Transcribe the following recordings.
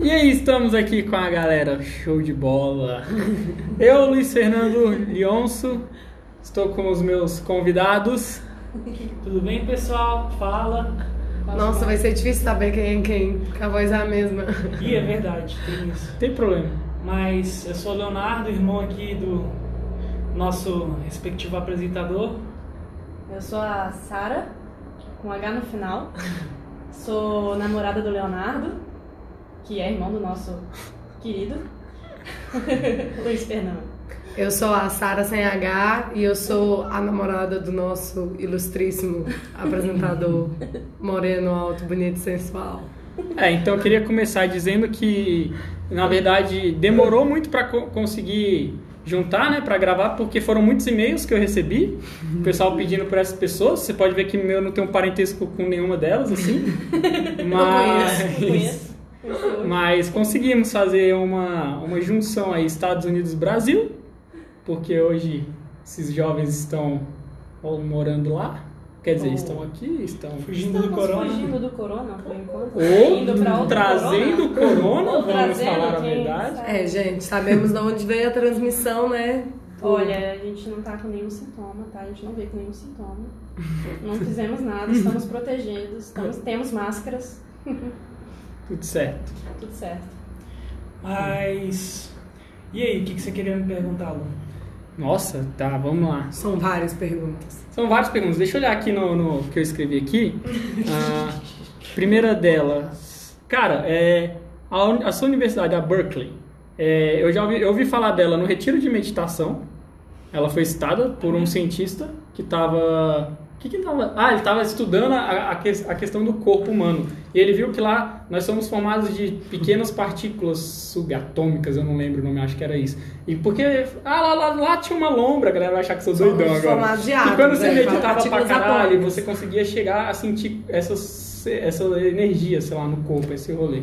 E aí, estamos aqui com a galera, show de bola. Eu, Luiz Fernando Lionso, estou com os meus convidados. Tudo bem, pessoal? Fala. Nossa, vai ser difícil saber quem é quem, porque a voz é a mesma. Ih, é verdade, tem isso. Não tem problema. Mas eu sou o Leonardo, irmão aqui do nosso respectivo apresentador. Eu sou a Sara, com H no final. Sou namorada do Leonardo, que é irmão do nosso querido Luiz Fernando. Eu sou a Sara sem H e eu sou a namorada do nosso ilustríssimo apresentador moreno, alto, bonito e sensual. É, então eu queria começar dizendo que, na verdade, demorou muito para co conseguir juntar, né, para gravar, porque foram muitos e-mails que eu recebi, o pessoal pedindo por essas pessoas. Você pode ver que meu não tem um parentesco com nenhuma delas, assim. Mas, Não conheço. Conheço. Mas conseguimos fazer uma, uma junção aí Estados Unidos-Brasil, porque hoje esses jovens estão morando lá, quer dizer, Oh. estão aqui, estão Fugindo do Estamos corona. fugindo do corona, por enquanto. ou Indo pra outro trazendo o corona, Ou vamos trazendo falar a verdade. sabe. É, gente, sabemos de onde veio a transmissão, né? Olha, a gente não tá com nenhum sintoma, tá? A gente não veio com nenhum sintoma. Não fizemos nada, estamos protegidos, estamos, temos máscaras, Tudo certo. tudo certo. Mas. E aí, o que que você queria me perguntar, Lu? Nossa, tá, vamos lá. São várias perguntas. São várias perguntas. Deixa eu olhar aqui no, no que eu escrevi aqui. A primeira delas. Cara, é, a, a sua universidade, a Berkeley, é, eu já ouvi, eu ouvi falar dela no retiro de meditação. Ela foi citada por um cientista que estava. que que ele tava? Ah, ele estava estudando a, a, que- a questão do corpo humano. E ele viu que lá nós somos formados de pequenas partículas subatômicas, eu não lembro o nome, acho que era isso. E porque. Ah, lá, lá, lá tinha uma lombra, a galera vai achar que sou doidão Somos agora. formados de e átomos, quando você né? meditava pra caralho, atômicas. você conseguia chegar a sentir essas, essa energia, sei lá, no corpo, esse rolê.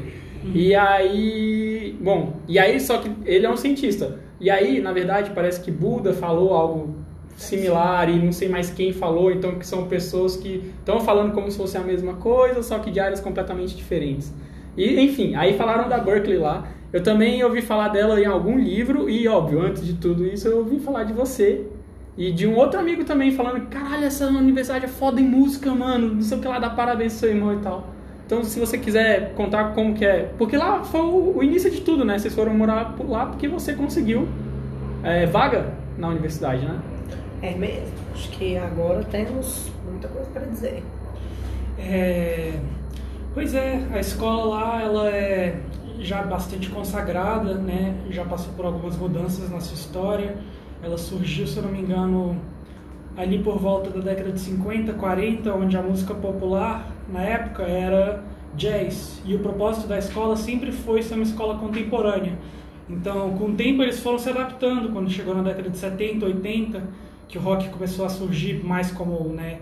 E aí, bom, e aí só que ele é um cientista. E aí, na verdade, parece que Buda falou algo similar e não sei mais quem falou, então que são pessoas que estão falando como se fosse a mesma coisa, só que de áreas completamente diferentes. E enfim, aí falaram da Berkeley lá. Eu também ouvi falar dela em algum livro e óbvio, antes de tudo isso, eu ouvi falar de você. E de um outro amigo também falando, caralho, essa universidade é foda em música, mano. Não sei o que lá, dá parabéns pro seu irmão e tal. Então, se você quiser contar como que é. Porque lá foi o, início de tudo, né? Vocês foram morar lá porque você conseguiu é, vaga na universidade, né? É mesmo. Acho que agora temos muita coisa para dizer. É, Pois é, a escola lá ela é já bastante consagrada, né? Já passou por algumas mudanças na sua história. Ela surgiu, se eu não me engano, ali por volta da década de 50, 40, onde a música popular na época era jazz. E o propósito da escola sempre foi ser uma escola contemporânea. Então, com o tempo eles foram se adaptando. Quando chegou na década de 70, 80, que o rock começou a surgir mais como, né,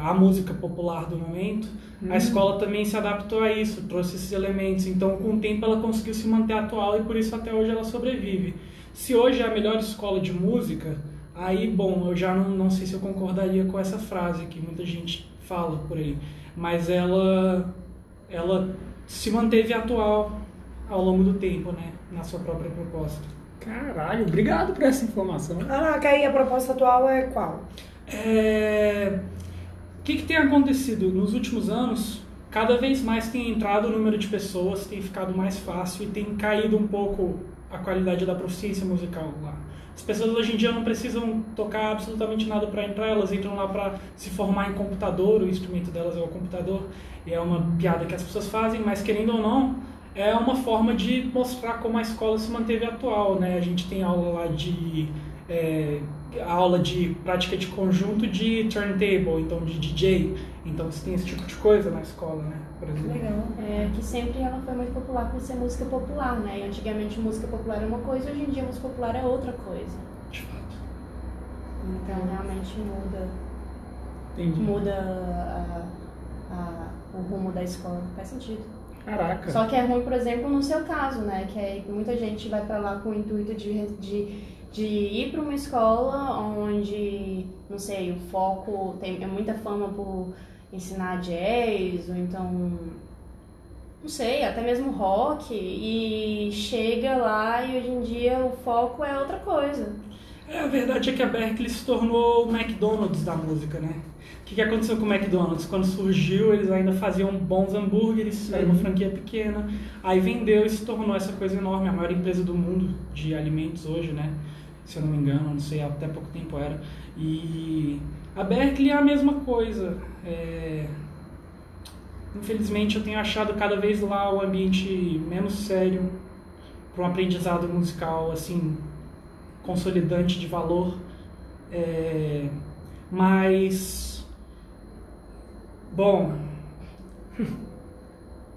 a música popular do momento, a escola também se adaptou a isso, trouxe esses elementos. Então, com o tempo, ela conseguiu se manter atual e por isso até hoje ela sobrevive. Se hoje é a melhor escola de música, aí, bom, eu já não, não sei se eu concordaria com essa frase que muita gente fala por aí, mas ela, ela se manteve atual ao longo do tempo, né, na sua própria proposta. Caralho, obrigado por essa informação. Caraca, aí a proposta atual é qual? É... O que, que tem acontecido nos últimos anos? Cada vez mais tem entrado o número de pessoas, tem ficado mais fácil e tem caído um pouco a qualidade da proficiência musical lá. As pessoas hoje em dia não precisam tocar absolutamente nada para entrar, elas entram lá para se formar em computador, o instrumento delas é o computador, e é uma piada que as pessoas fazem, mas querendo ou não, é uma forma de mostrar como a escola se manteve atual, né? A gente tem aula lá de é, aula de prática de conjunto de turntable, então de DJ. Então você tem esse tipo de coisa na escola, né? Por exemplo. Legal. É que sempre ela foi muito popular por ser música popular, né? E antigamente música popular era uma coisa, hoje em dia música popular é outra coisa. De fato. Então realmente muda, Entendi. muda a- a- o rumo da escola. Faz sentido. Caraca. Só que é ruim, por exemplo, no seu caso, né? Que é, muita gente vai pra lá com o intuito de, de, de ir pra uma escola onde, não sei, o foco tem é muita fama por ensinar jazz, ou então não sei, até mesmo rock, e chega lá e hoje em dia o foco é outra coisa. É, a verdade é que a Berkeley se tornou o McDonald's da música, né? O que, que aconteceu com o McDonald's? Quando surgiu, eles ainda faziam bons hambúrgueres, era uma franquia pequena. Aí vendeu e se tornou essa coisa enorme, a maior empresa do mundo de alimentos hoje, né? Se eu não me engano, não sei, até pouco tempo era. E a Berkeley é a mesma coisa. É, Infelizmente, eu tenho achado cada vez lá o ambiente menos sério para um aprendizado musical, assim, consolidante de valor. É, mas, bom,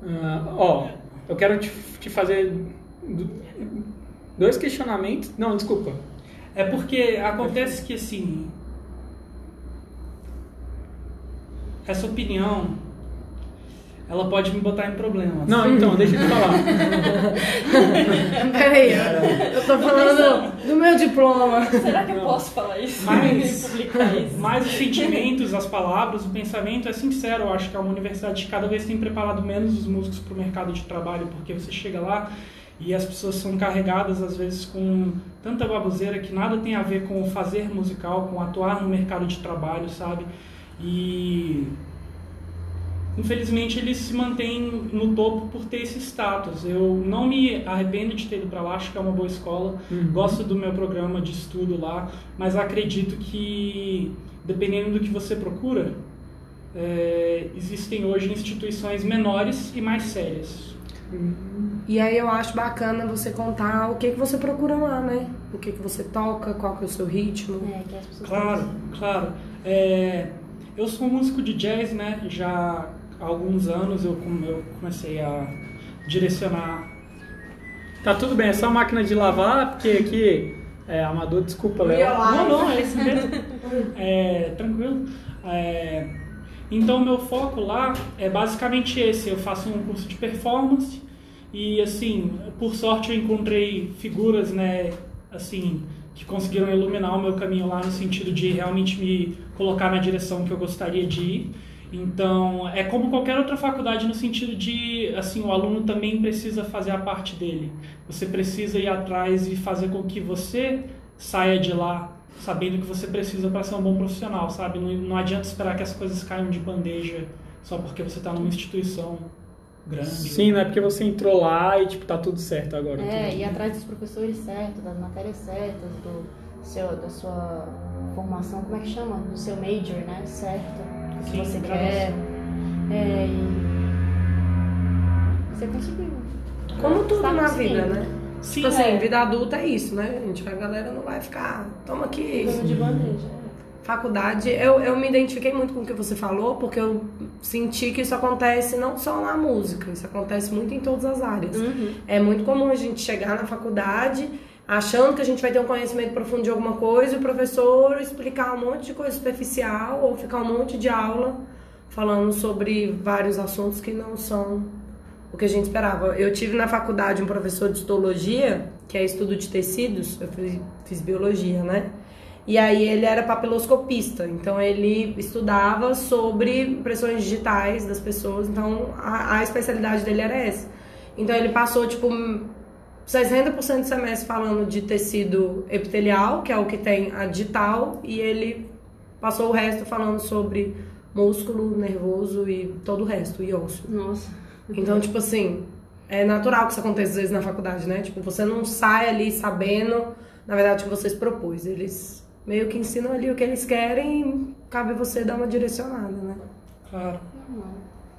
Ah, ó, eu quero te, te fazer do- dois questionamentos. Não, desculpa. é porque acontece que, assim, essa opinião, ela pode me botar em problemas. Não, então, deixa eu te falar. Peraí, eu tô falando do meu diploma. Será que eu posso falar isso? Mas- isso? Mas os sentimentos, as palavras, o pensamento é sincero. Eu acho que é uma universidade cada vez tem preparado menos os músicos para o mercado de trabalho, porque você chega lá e as pessoas são carregadas às vezes com tanta baboseira que nada tem a ver com o fazer musical, com atuar no mercado de trabalho, sabe? E infelizmente eles se mantêm no topo por ter esse status. Eu não me arrependo de ter ido para lá, acho que é uma boa escola. Uhum. Gosto do meu programa de estudo lá, mas acredito que dependendo do que você procura, é, existem hoje instituições menores e mais sérias. E aí eu acho bacana você contar o que, que você procura lá, né? O que, que você toca, qual que é o seu ritmo. É, que as pessoas Claro, claro. É, eu sou músico de jazz, né? Já há alguns anos eu, eu comecei a direcionar Tá tudo bem, é só máquina de lavar, porque aqui é amador, desculpa, Léo. Não, não, é isso mesmo. É, tranquilo. É, então, meu foco lá é basicamente esse. Eu faço um curso de performance e, assim, por sorte eu encontrei figuras, né, assim, que conseguiram iluminar o meu caminho lá no sentido de realmente me colocar na direção que eu gostaria de ir. Então, é como qualquer outra faculdade no sentido de, assim, o aluno também precisa fazer a parte dele. Você precisa ir atrás e fazer com que você saia de lá sabendo que você precisa para ser um bom profissional, sabe? Não, não adianta esperar que as coisas caiam de bandeja só porque você está numa instituição grande. Sim, não é porque você entrou lá e tipo, tá tudo certo agora. É, ir atrás dos professores certos, das matérias certas, do seu, da sua formação, como é que chama? Do seu major, né? Certo. O que Sim, você quer. É, e você conseguiu. Como tudo Tá na vida, né? Sim, Tipo assim, é. vida adulta é isso, né, gente? A galera não vai ficar, toma aqui. Dando de bandeja. é. Faculdade, eu, eu me identifiquei muito com o que você falou, porque eu senti que isso acontece não só na música, isso acontece muito em todas as áreas. Uhum. É muito comum a gente chegar na faculdade achando que a gente vai ter um conhecimento profundo de alguma coisa e o professor explicar um monte de coisa superficial ou ficar um monte de aula falando sobre vários assuntos que não são o que a gente esperava. Eu tive na faculdade um professor de histologia, que é estudo de tecidos, eu fiz, fiz biologia, né? E aí ele era papiloscopista, então ele estudava sobre impressões digitais das pessoas, então a, a especialidade dele era essa. Então ele passou tipo 60% do semestre falando de tecido epitelial, que é o que tem a digital, e ele passou o resto falando sobre músculo, nervoso e todo o resto, e osso. Nossa. Então, tipo assim, é natural que isso aconteça às vezes na faculdade, né? Tipo, você não sai ali sabendo, na verdade, o que você se propôs. Eles meio que ensinam ali o que eles querem e cabe você dar uma direcionada, né? Claro.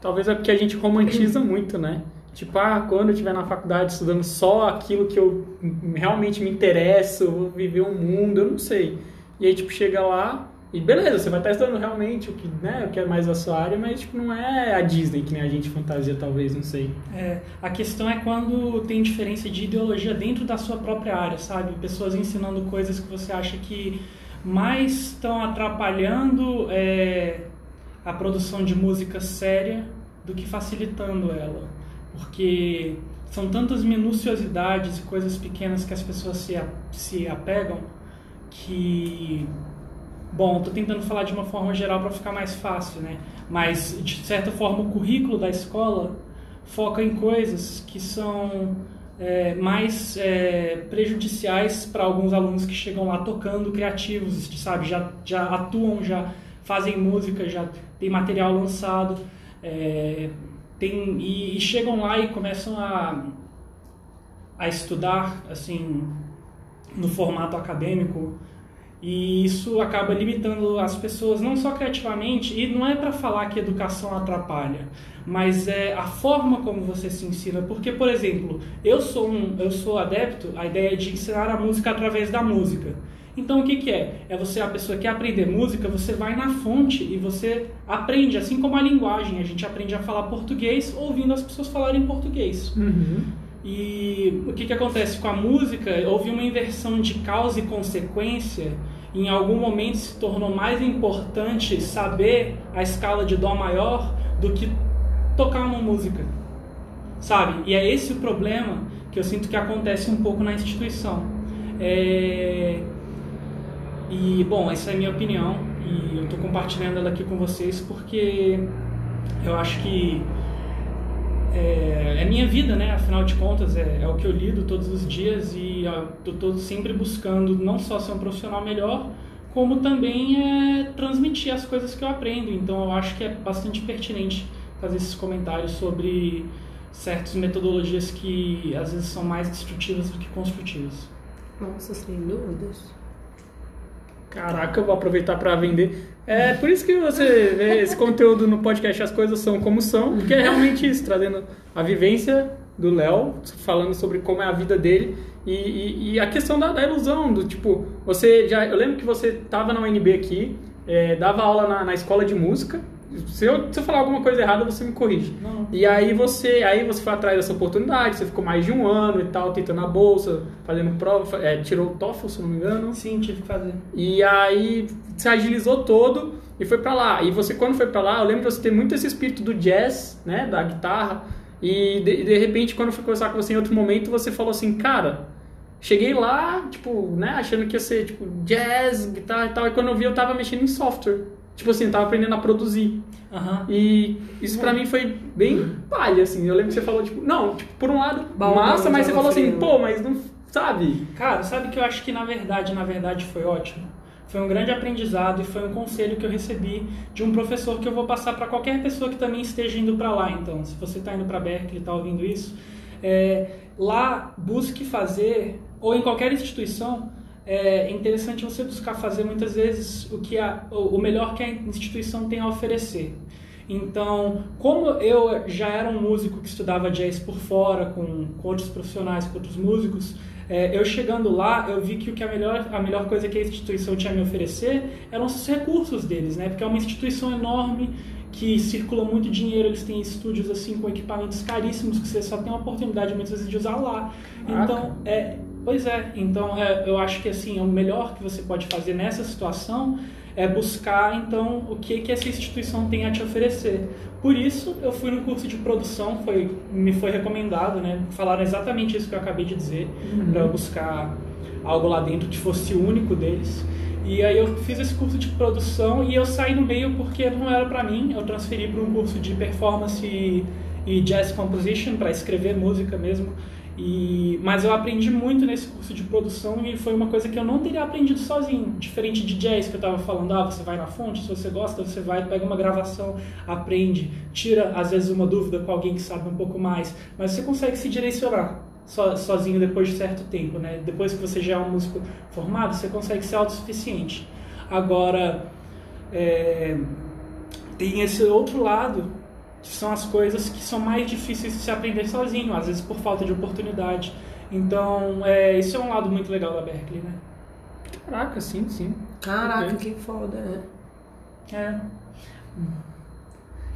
Talvez é porque a gente romantiza muito, né? Tipo, ah, quando eu estiver na faculdade estudando só aquilo que eu realmente me interesso, vou viver um mundo, eu não sei. E aí, tipo, chega lá e beleza, você vai estar estudando realmente o que, né, o que é mais a sua área, mas, tipo, não é a Disney que nem a gente fantasia, talvez, não sei. É, a questão é quando tem diferença de ideologia dentro da sua própria área, sabe? Pessoas ensinando coisas que você acha que mais estão atrapalhando é, a produção de música séria do que facilitando ela. Porque são tantas minuciosidades e coisas pequenas que as pessoas se, a- se apegam que Bom, estou tentando falar de uma forma geral para ficar mais fácil, né? Mas, de certa forma, o currículo da escola foca em coisas que são é, mais é, prejudiciais para alguns alunos que chegam lá tocando criativos, sabe? Já, já atuam, já fazem música, já tem material lançado, é, tem, e, e, chegam lá e começam a, a estudar assim no formato acadêmico. E isso acaba limitando as pessoas não só criativamente e não é para falar que educação atrapalha mas é a forma como você se ensina. Porque por exemplo eu sou um eu sou adepto à ideia de ensinar a música através da música então o que, que é? É você a pessoa que quer aprender música, você vai na fonte e você aprende, assim como a linguagem. A gente aprende a falar português ouvindo as pessoas falarem português. Uhum. E o que, que acontece com a música? Houve uma inversão de causa e consequência. Em algum momento se tornou mais importante saber a escala de Dó maior do que tocar uma música. Sabe? E é esse o problema que eu sinto que acontece um pouco na instituição. É e, bom, essa é a minha opinião e eu estou compartilhando ela aqui com vocês porque eu acho que é, é, minha vida, né? Afinal de contas, é, é o que eu lido todos os dias e eu estou sempre buscando não só ser um profissional melhor, como também é, transmitir as coisas que eu aprendo. Então, eu acho que é bastante pertinente fazer esses comentários sobre certas metodologias que às vezes são mais destrutivas do que construtivas. Nossa, sem dúvidas. Caraca, eu vou aproveitar para vender. É por isso que você vê esse conteúdo no podcast As Coisas São Como São, que é realmente isso, trazendo a vivência do Léo, falando sobre como é a vida dele e, e, e a questão da, da, ilusão, do tipo, você já. Eu lembro que você estava na UNB aqui, é, dava aula na, na escola de música, se eu, se eu falar alguma coisa errada, você me corrige. Não. E aí você, aí você foi atrás dessa oportunidade, você ficou mais de um ano e tal, tentando a bolsa, fazendo prova, é, tirou o TOEFL, se não me engano. Sim, tive que fazer. E aí se agilizou todo e foi para lá. E você, quando foi para lá, eu lembro de você ter muito esse espírito do jazz, né, da guitarra. E de, de repente, quando eu fui conversar com você em outro momento, você falou assim, cara, cheguei lá, tipo, né, achando que ia ser, tipo, jazz, guitarra e tal. E quando eu vi, eu tava mexendo em software. Tipo assim, tava aprendendo a produzir. Uhum. E isso pra mim foi bem palha, assim. Eu lembro que você falou, tipo, não, tipo, por um lado, massa, mas você falou assim, pô, mas não. Sabe? Cara, sabe que eu acho que na verdade, na verdade foi ótimo? Foi um grande aprendizado e foi um conselho que eu recebi de um professor que eu vou passar para qualquer pessoa que também esteja indo para lá. Então, se você está indo para Berkeley e está ouvindo isso, é, lá busque fazer, ou em qualquer instituição, é interessante você buscar fazer muitas vezes o que a, o melhor que a instituição tem a oferecer. Então, como eu já era um músico que estudava jazz por fora, com, com outros profissionais, com outros músicos, é, eu chegando lá, eu vi que o que a melhor, a melhor coisa que a instituição tinha a me oferecer eram os recursos deles, né? Porque é uma instituição enorme que circula muito dinheiro, eles têm estúdios assim com equipamentos caríssimos que você só tem a oportunidade muitas vezes de usar lá. Então, é, Pois é, então é, eu acho que assim, o melhor que você pode fazer nessa situação é buscar então o que, que essa instituição tem a te oferecer. Por isso eu fui no curso de produção, foi, me foi recomendado, né? Falaram exatamente isso que eu acabei de dizer, uhum. para buscar algo lá dentro que fosse único deles. E aí eu fiz esse curso de produção e eu saí no meio porque não era para mim, eu transferi para um curso de performance e jazz composition para escrever música mesmo. E, mas eu aprendi muito nesse curso de produção e foi uma coisa que eu não teria aprendido sozinho. Diferente de jazz que eu estava falando, ah, você vai na fonte, se você gosta, você vai, pega uma gravação, aprende, tira às vezes uma dúvida com alguém que sabe um pouco mais, mas você consegue se direcionar so, sozinho depois de certo tempo, né? Depois que você já é um músico formado, você consegue ser autossuficiente. Agora, é, tem esse outro lado são as coisas que são mais difíceis de se aprender sozinho, às vezes por falta de oportunidade. Então, é, isso é um lado muito legal da Berkeley, né? Caraca, sim, sim. Caraca, que foda, é. É.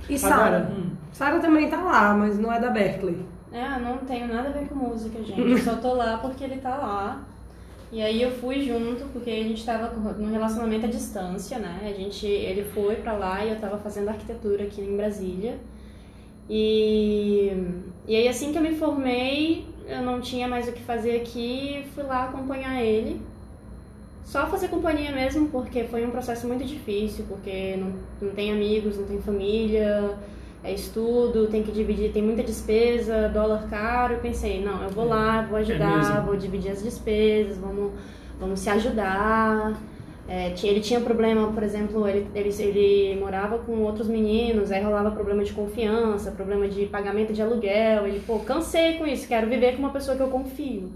E Sara? Hum. Sara também tá lá, mas não é da Berkeley. É, não tenho nada a ver com música, gente. Eu só tô lá porque ele tá lá. E aí eu fui junto, porque a gente tava num relacionamento à distância, né? A gente, ele foi pra lá e eu tava fazendo arquitetura aqui em Brasília. E, e aí assim que eu me formei, eu não tinha mais o que fazer aqui, fui lá acompanhar ele. Só fazer companhia mesmo, porque foi um processo muito difícil, porque não, não tem amigos, não tem família, é estudo, tem que dividir, tem muita despesa, dólar caro. Eu pensei, não, eu vou lá, vou ajudar, mesmo. vou dividir as despesas, vamos, vamos se ajudar. É, ele tinha problema, por exemplo, ele, ele, ele morava com outros meninos, aí rolava problema de confiança, problema de pagamento de aluguel. Ele, pô, cansei com isso, quero viver com uma pessoa que eu confio.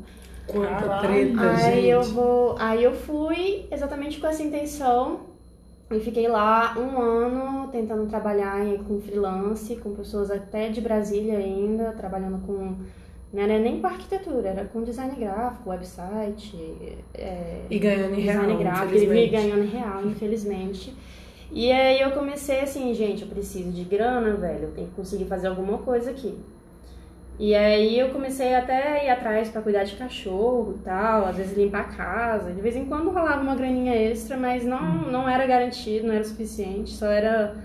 Quanta Caralho. treta, Aí gente. eu vou, aí eu fui exatamente com essa intenção e fiquei lá um ano tentando trabalhar em- com freelance, com pessoas até de Brasília ainda, trabalhando com não era nem com arquitetura, era com design gráfico, website, é, E ganhando em real, design gráfico, e infelizmente. ganhando em real, infelizmente. E aí eu comecei assim, gente, eu preciso de grana, velho, eu tenho que conseguir fazer alguma coisa aqui. E aí eu comecei até a ir atrás pra cuidar de cachorro e tal, às vezes limpar a casa. De vez em quando rolava uma graninha extra, mas não, não era garantido, não era suficiente, só era.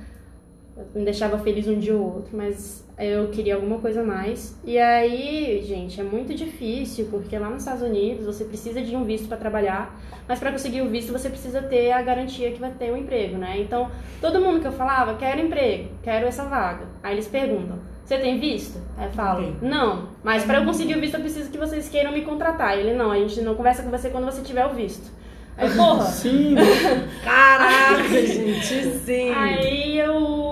Me deixava feliz um dia ou outro, mas eu queria alguma coisa a mais. E aí, gente, é muito difícil, porque lá nos Estados Unidos você precisa de um visto para trabalhar, mas para conseguir o visto você precisa ter a garantia que vai ter um emprego, né? Então, todo mundo que eu falava, quero emprego, quero essa vaga. Aí eles perguntam, você tem visto? Aí eu falo, Tem. não, mas para eu conseguir o visto eu preciso que vocês queiram me contratar. Ele, não, a gente não conversa com você quando você tiver o visto. Aí, porra, Sim, Caraca, gente, sim. Aí eu.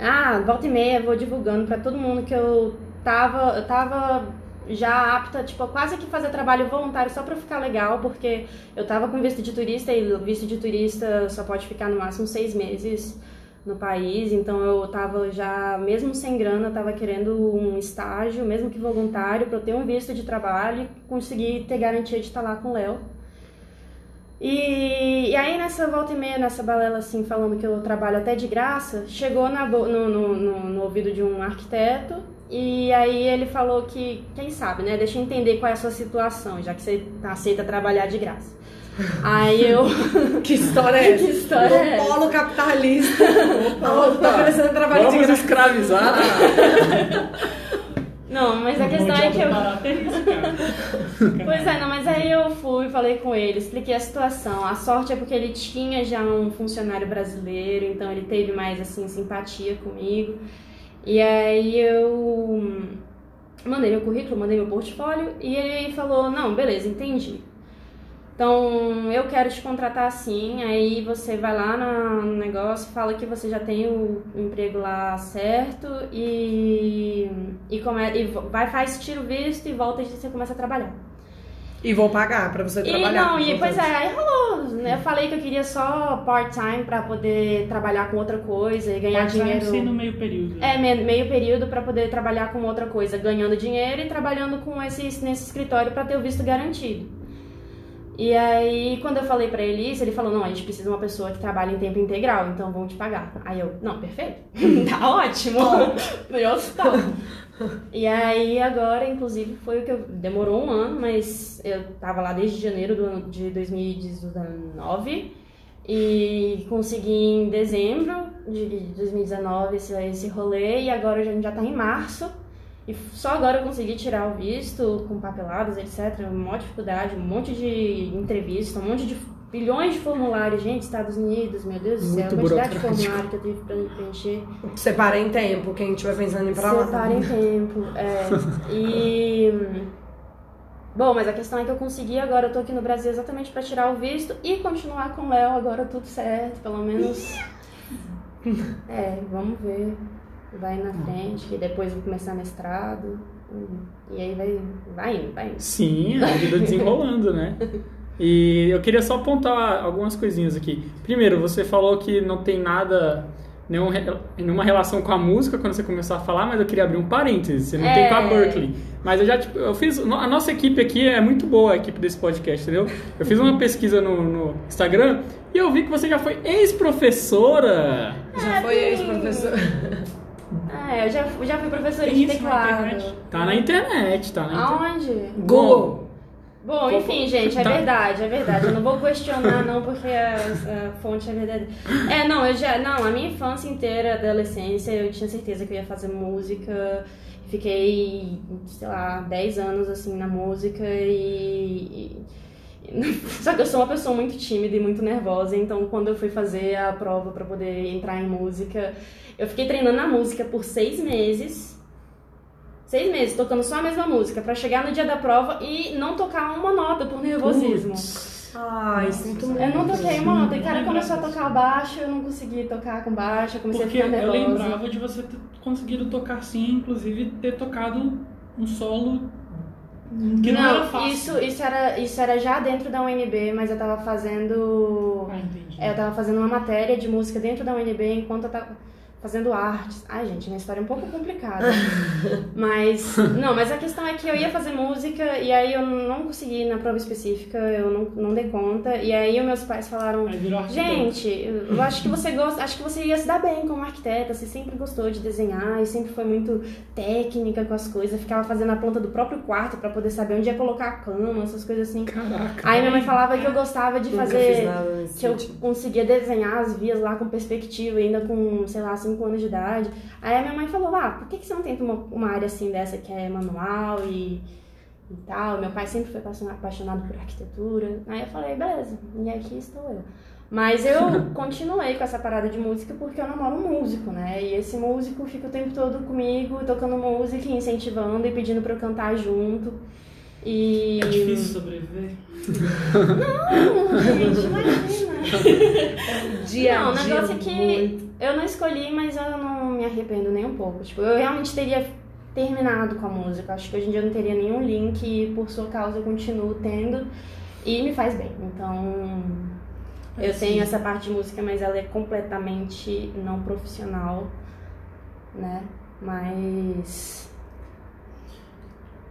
Ah, volta e meia, vou divulgando pra todo mundo que eu tava. Eu tava já apta, tipo, quase que fazer trabalho voluntário só pra ficar legal, porque eu tava com visto de turista e visto de turista só pode ficar no máximo seis meses no país, então eu tava já, mesmo sem grana, tava querendo um estágio, mesmo que voluntário, pra eu ter um visto de trabalho e conseguir ter garantia de estar lá com o Léo. E, e aí nessa volta e meia, nessa balela assim, falando que eu trabalho até de graça, chegou na no, no, no, no ouvido de um arquiteto e aí ele falou que, quem sabe, né? Deixa eu entender qual é a sua situação, já que você aceita trabalhar de graça. Aí eu. Que história é essa? Que história é essa? polo capitalista. Aonde tá oferecendo trabalho de vamos graça. escravizar. Não, mas a questão é que eu. Pois é, não, mas aí eu fui, falei com ele, expliquei a situação. A sorte é porque ele tinha já um funcionário brasileiro, então ele teve mais assim simpatia comigo. E aí eu mandei meu currículo, mandei meu portfólio e ele falou: "Não, beleza, entendi. Então, eu quero te contratar assim, aí você vai lá no negócio, fala que você já tem o emprego lá certo e, e, come, e vai, faz, tira o visto e volta e você começa a trabalhar. E vou pagar pra você E trabalhar. não, e pois é, aí rolou, né? Eu falei que eu queria só part-time pra poder trabalhar com outra coisa e ganhar dinheiro. no meio período. É, me- meio período pra poder trabalhar com outra coisa, ganhando dinheiro e trabalhando com esse, nesse escritório pra ter o visto garantido. E aí, quando eu falei pra ele isso, ele falou: Não, a gente precisa de uma pessoa que trabalhe em tempo integral, então vão te pagar. Aí eu: Não, perfeito. tá ótimo. Eu tô. E aí, agora, inclusive, foi o que eu. Demorou um ano, mas eu tava lá desde janeiro do ano de 2019 e consegui em dezembro de 2019 esse, esse rolê e agora a gente já tá em março. E só agora eu consegui tirar o visto com papeladas, etc. Uma dificuldade, um monte de entrevista, um monte de bilhões de formulários. Gente, Estados Unidos, meu Deus do céu, a quantidade de formulário que eu tive pra preencher. Separa em tempo, quem estiver pensando em ir pra lá. Separa em tempo, é. E. Bom, mas a questão é que eu consegui agora, eu tô aqui no Brasil exatamente pra tirar o visto e continuar com o Léo, agora tudo certo, pelo menos. É, vamos ver. Vai na frente, e depois vou começar mestrado. E aí vai, vai indo, vai indo. Sim, a vida desenrolando, né? E eu queria só apontar algumas coisinhas aqui. Primeiro, você falou que não tem nada, nenhum, nenhuma relação com a música quando você começou a falar, mas eu queria abrir um parênteses. Você não tem com a É. Berkeley. Mas eu já, tipo, eu fiz. A nossa equipe aqui é muito boa, a equipe desse podcast, entendeu? Eu fiz uma pesquisa no, no Instagram e eu vi que você já foi ex-professora. Já foi ex-professor. É, eu já, já fui professora Tem de isso na teclado. Tá na internet, tá na internet. Aonde? Google. Bom, enfim, gente, é Tá. verdade, é verdade. Eu não vou questionar, não, porque a, a fonte é verdadeira. É, não, eu já. Não, a minha infância inteira, adolescência, eu tinha certeza que eu ia fazer música. Fiquei, sei lá, 10 anos assim na música e. e Só que eu sou uma pessoa muito tímida e muito nervosa, então quando eu fui fazer a prova para poder entrar em música, eu fiquei treinando a música por seis meses. Seis meses, tocando só a mesma música, para chegar no dia da prova e não tocar uma nota por nervosismo. Ai, sinto muito. Eu não toquei uma nota. E cara começou a tocar baixo, eu não consegui tocar com baixo, eu comecei Porque a ficar eu nervosa. lembrava de você ter conseguido tocar sim, inclusive ter tocado um solo que não, era fácil. Isso, isso, era, isso era já dentro da UNB, mas eu tava fazendo. Ah, entendi. Eu tava fazendo uma matéria de música dentro da UNB enquanto eu tava fazendo artes. Ai, gente, minha história é um pouco complicada. mas, não, mas a questão é que eu ia fazer música e aí eu não consegui na prova específica, eu não, não dei conta. E aí os meus pais falaram, Aí virou arquiteto. gente, eu acho que você gosta, acho que você ia se dar bem como arquiteta, você sempre gostou de desenhar e sempre foi muito técnica com as coisas, ficava fazendo a planta do próprio quarto pra poder saber onde ia colocar a cama, essas coisas assim. Caraca. Aí minha mãe falava que eu gostava de Nunca fazer fiz nada nesse que eu conseguia desenhar as vias lá com perspectiva, ainda com, sei lá, 5 anos de idade. Aí a minha mãe falou, ah, por que, que você não tenta uma, uma área assim dessa que é manual e, e tal? Meu pai sempre foi apaixonado, apaixonado por arquitetura. Aí eu falei, beleza, e aqui estou eu. Mas eu continuei com essa parada de música porque eu namoro um músico, né? E esse músico fica o tempo todo comigo, tocando música, incentivando e pedindo pra eu cantar junto. E... É difícil sobreviver. Não, gente, imagina. Dia não, o dia, negócio é que muito. eu não escolhi, mas eu não me arrependo nem um pouco. Tipo, eu realmente teria terminado com a música. Acho que hoje em dia eu não teria nenhum link e por sua causa eu continuo tendo e me faz bem. Então, eu Assim, tenho essa parte de música, mas ela é completamente não profissional, né? Mas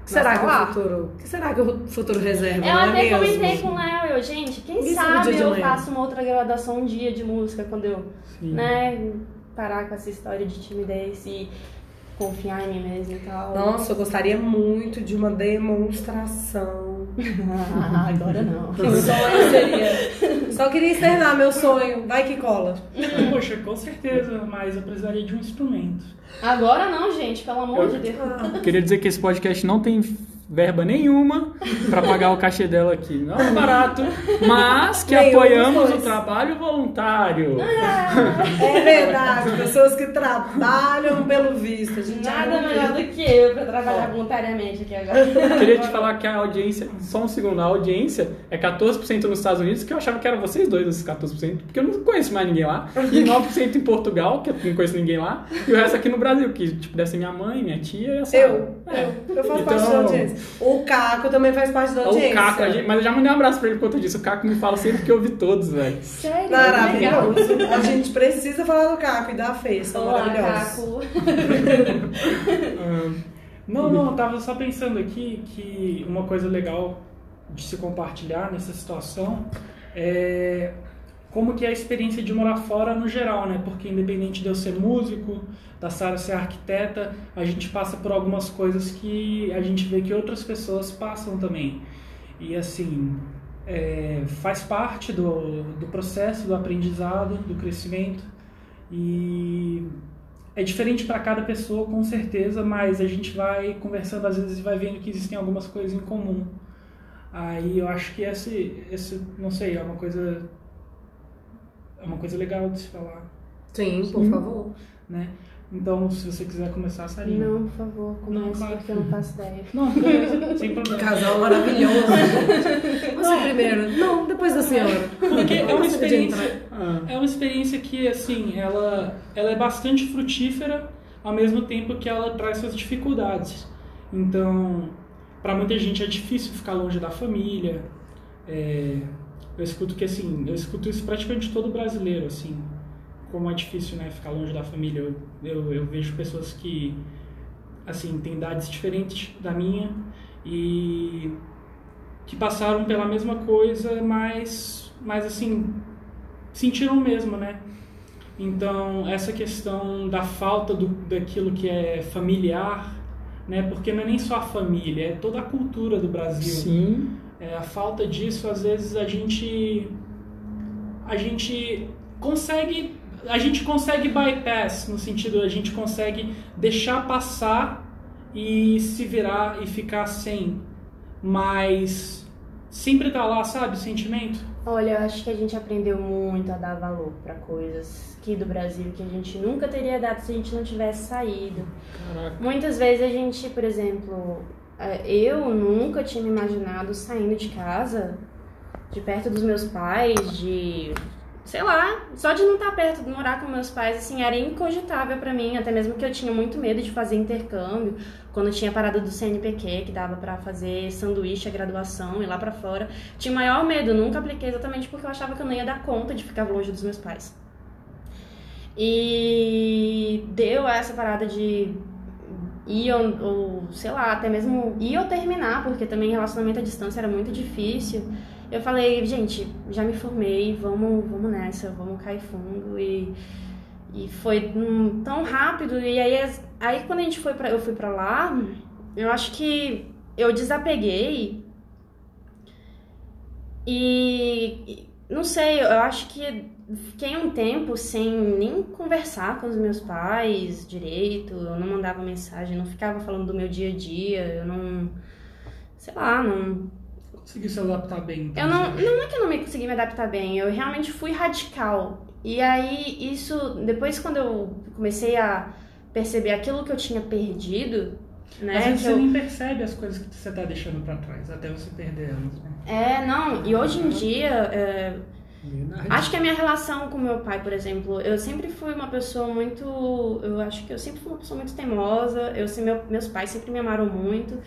que será que o futuro. Que será que o futuro reserva? Eu é até mesmo? comentei com o Léo, eu, gente, quem Isso sabe eu manhã. faço uma outra graduação um dia de música quando eu, Sim. né, parar com essa história de timidez e confiar em mim mesma e tal. Nossa, eu gostaria muito de uma demonstração. Ah, agora não. Que sonho seria? Só queria externar meu sonho. Vai que cola. Poxa, com certeza, mas eu precisaria de um instrumento. Agora não, gente, pelo amor de Deus. Queria dizer que esse podcast não tem verba nenhuma pra pagar o cachê dela aqui. Não é barato, mas que Nenhum apoiamos o trabalho voluntário. É verdade, pessoas que trabalham pelo visto. A gente Nada melhor do que eu pra trabalhar voluntariamente aqui agora. Queria te falar que a audiência, só um segundo, a audiência é 14% nos Estados Unidos, que eu achava que eram vocês dois esses 14%, porque eu não conheço mais ninguém lá. E 9% em Portugal, que eu não conheço ninguém lá. E o resto aqui no Brasil, que tipo, deve ser minha mãe, minha tia e a Sara. Eu, É. eu, eu faço Então- parte da audiência. O Caco também faz parte da audiência. O Caco, a gente- mas eu já mandei um abraço pra ele por conta disso. O Caco me fala sempre que eu ouvi todos, velho. Sério? Maravilhoso. A gente precisa falar do Caco e da Fê, são Olá, maravilhosos. Caco. Não, não, eu tava só pensando aqui que uma coisa legal de se compartilhar nessa situação é como que é a experiência de morar fora no geral, né? Porque independente de eu ser músico, da Sara ser arquiteta, a gente passa por algumas coisas que a gente vê que outras pessoas passam também. E assim, é, faz parte do, do processo, do aprendizado, do crescimento. E é diferente para cada pessoa, com certeza, mas a gente vai conversando às vezes e vai vendo que existem algumas coisas em comum. Aí eu acho que esse, esse não sei, é uma coisa é uma coisa legal de se falar, Sim, por favor. né? Então, se você quiser começar, Sarinha. Não, por favor, comece, Não, claro. porque eu não faço ideia. Não, sem problema. Casal maravilhoso. Você primeiro. Não, depois da senhora. Porque é uma experiência, Ah, é uma experiência que, assim, ela, ela é bastante frutífera, ao mesmo tempo que ela traz suas dificuldades. Então, para muita gente é difícil ficar longe da família. É, eu escuto que, assim, eu escuto isso praticamente todo brasileiro, assim, como é difícil, né, ficar longe da família. Eu, eu, eu vejo pessoas que, assim, têm idades diferentes da minha e que passaram pela mesma coisa, mas, mas assim, sentiram o mesmo, né? Então, essa questão da falta do, daquilo que é familiar, né? Porque não é nem só a família, é toda a cultura do Brasil. sim. É, a falta disso, às vezes, a gente a gente consegue a gente consegue bypass no sentido a gente consegue deixar passar e se virar e ficar sem mas sempre tá lá, sabe, o sentimento? Olha, eu acho que a gente aprendeu muito a dar valor pra coisas aqui do Brasil que a gente nunca teria dado se a gente não tivesse saído. Caraca. Muitas vezes a gente, por exemplo, eu nunca tinha me imaginado saindo de casa, de perto dos meus pais, de sei lá, só de não estar perto, de morar com meus pais, assim, era incogitável pra mim, até mesmo que eu tinha muito medo de fazer intercâmbio, quando tinha parada do CNPq, que dava pra fazer sanduíche, a graduação, ir lá pra fora. Tinha maior medo, nunca apliquei exatamente porque eu achava que eu não ia dar conta de ficar longe dos meus pais. E deu essa parada de ir ou, sei lá, até mesmo ir ou terminar, porque também relacionamento à distância era muito difícil. Eu falei, gente, já me formei, vamos, vamos nessa, vamos cair fundo e e foi tão rápido e aí aí quando a gente foi para eu fui pra lá, eu acho que eu desapeguei e e não sei, eu acho que fiquei um tempo sem nem conversar com os meus pais direito, eu não mandava mensagem, não ficava falando do meu dia a dia, eu não sei lá, não Conseguiu se adaptar bem. então, eu não, não é que eu não me consegui me adaptar bem, eu realmente fui radical. E aí, isso, depois quando eu comecei a perceber aquilo que eu tinha perdido, né? Às vezes que você eu- nem percebe as coisas que você tá deixando pra trás, até você perder elas, né? É, não, e hoje em dia, é, acho que a minha relação com meu pai, por exemplo, eu sempre fui uma pessoa muito. Eu acho que eu sempre fui uma pessoa muito teimosa, eu, meu- meus pais sempre me amaram muito.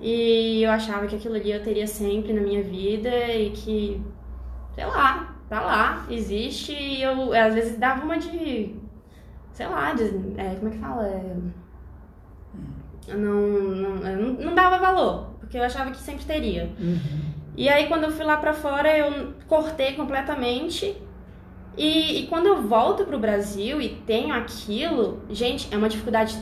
E eu achava que aquilo ali eu teria sempre na minha vida e que, sei lá, tá lá, existe. E eu às vezes dava uma de. Sei lá, de, é, como é que fala? É, eu não, não, eu não, não dava valor, porque eu achava que sempre teria. E aí quando eu fui lá pra fora, eu cortei completamente. E, e quando eu volto pro Brasil e tenho aquilo, gente, é uma dificuldade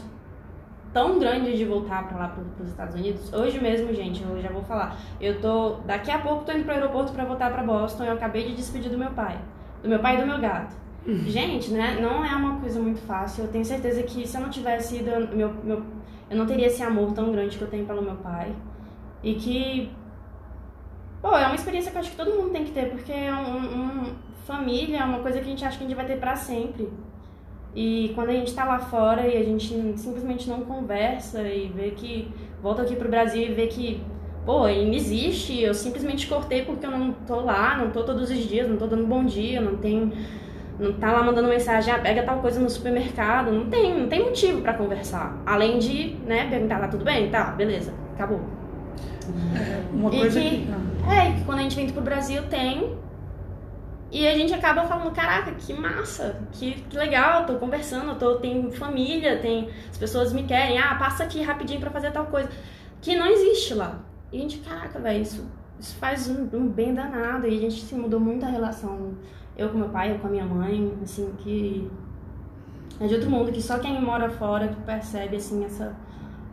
tão grande de voltar pra lá pro, pros Estados Unidos. Hoje mesmo, gente, eu já vou falar. Eu tô daqui a pouco tô indo pro aeroporto pra voltar pra Boston. Eu acabei de despedir do meu pai, do meu pai e do meu gato. Gente, né? Não é uma coisa muito fácil. Eu tenho certeza que se eu não tivesse ido, eu- meu, meu, eu não teria esse amor tão grande que eu tenho pelo meu pai. E que Pô, é uma experiência que eu acho que todo mundo tem que ter, porque é um, um- família é uma coisa que a gente acha que a gente vai ter pra sempre. E quando a gente tá lá fora e a gente simplesmente não conversa e vê que volta aqui pro Brasil e vê que, pô, ainda existe, eu simplesmente cortei porque eu não tô lá, não tô todos os dias, não tô dando bom dia, não tenho não tá lá mandando mensagem, ah, pega tal coisa no supermercado, não tem, não tem motivo pra conversar. Além de, né, perguntar, tá tudo bem? Tá, beleza, acabou. Uma E coisa que- que. É, que quando a gente vem pro Brasil tem. E a gente acaba falando, caraca, que massa, que, que legal, tô conversando, tô, tenho família, tem, as pessoas me querem, ah, passa aqui rapidinho pra fazer tal coisa. Que não existe lá. E a gente, caraca, velho, isso, isso faz um, um bem danado. E a gente se mudou muito a relação, eu com meu pai, eu com a minha mãe, assim, que é de outro mundo, que só quem mora fora que percebe, assim, essa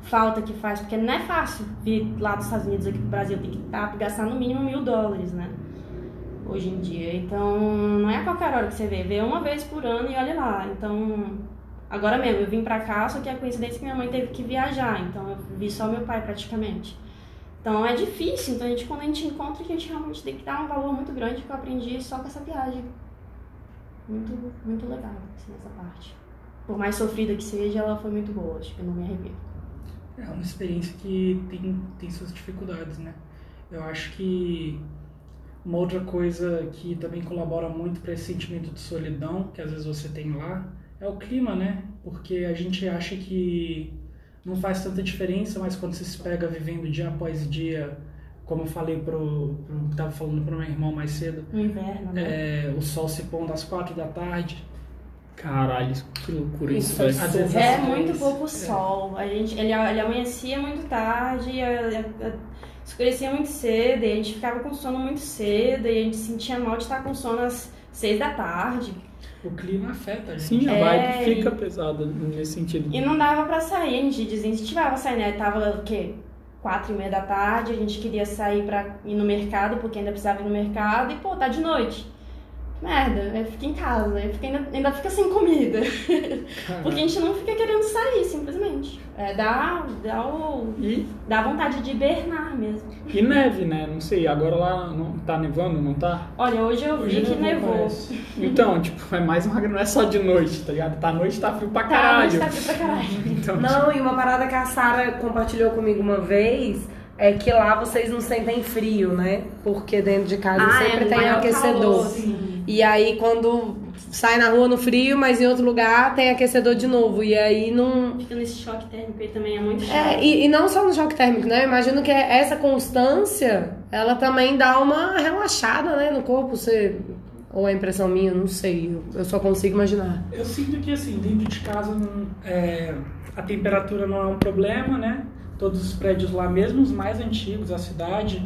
falta que faz, porque não é fácil vir lá dos Estados Unidos aqui pro Brasil, tem que tá, gastar no mínimo mil dólares, né? Hoje em dia. Então, não é a qualquer hora que você vê, vê uma vez por ano e olha lá. Então, agora mesmo, eu vim pra cá, só que a coincidência é que minha mãe teve que viajar, então eu vi só meu pai praticamente. Então é difícil, então a gente, quando a gente encontra, a gente realmente tem que dar um valor muito grande que eu aprendi só com essa viagem. Muito, muito legal, assim, essa parte. Por mais sofrida que seja, ela foi muito boa, acho que eu não me arrependo. É uma experiência que tem, tem suas dificuldades, né? Eu acho que uma outra coisa que também colabora muito para esse sentimento de solidão que às vezes você tem lá é o clima, né? Porque a gente acha que não faz tanta diferença, mas quando você se pega vivendo dia após dia, como eu falei pro, pro tava falando pro meu irmão mais cedo, No inverno, né? é, o sol se pondo às quatro da tarde, Caralho, que loucura isso, Isso é vezes É muito pouco é. sol. A gente, ele, ele amanhecia muito tarde, escurecia muito cedo, e a gente ficava com sono muito cedo, e a gente sentia mal de estar com sono às seis da tarde. O clima afeta a gente. Sim, a É, vibe e- fica pesada nesse sentido. E não dava pra sair, a gente desincentivava sair, né? Tava o quê? Quatro e meia da tarde, a gente queria sair pra ir no mercado, porque ainda precisava ir no mercado, e pô, tá de noite. Merda, eu fico em casa, eu fico ainda, ainda fica sem comida. Porque a gente não fica querendo sair, simplesmente. É, dá, dá, o, E, dá vontade de hibernar mesmo. e neve, né? Não sei, agora lá não tá nevando, não tá? Olha, hoje eu vi Hoje que nevou. Então, tipo, é mais uma não é só de noite, tá ligado? Tá à noite, tá frio pra Tá, caralho. mas tá frio pra caralho. Então, Não, e uma parada que a Sara compartilhou comigo uma vez é que lá vocês não sentem frio, né? Porque dentro de casa Ah, sempre é tem aquecedor. calor, sim. E aí quando sai na rua no frio, mas em outro lugar tem aquecedor de novo. E aí não. Fica nesse choque térmico aí também, é muito chato. É, e, e não só no choque térmico, né? Eu imagino que essa constância, ela também dá uma relaxada, né, no corpo. Você. Ou é impressão minha, não sei. Eu- só consigo imaginar. Eu sinto que assim, dentro de casa não- é, a temperatura não é um problema, né? Todos os prédios lá, mesmo os mais antigos, a cidade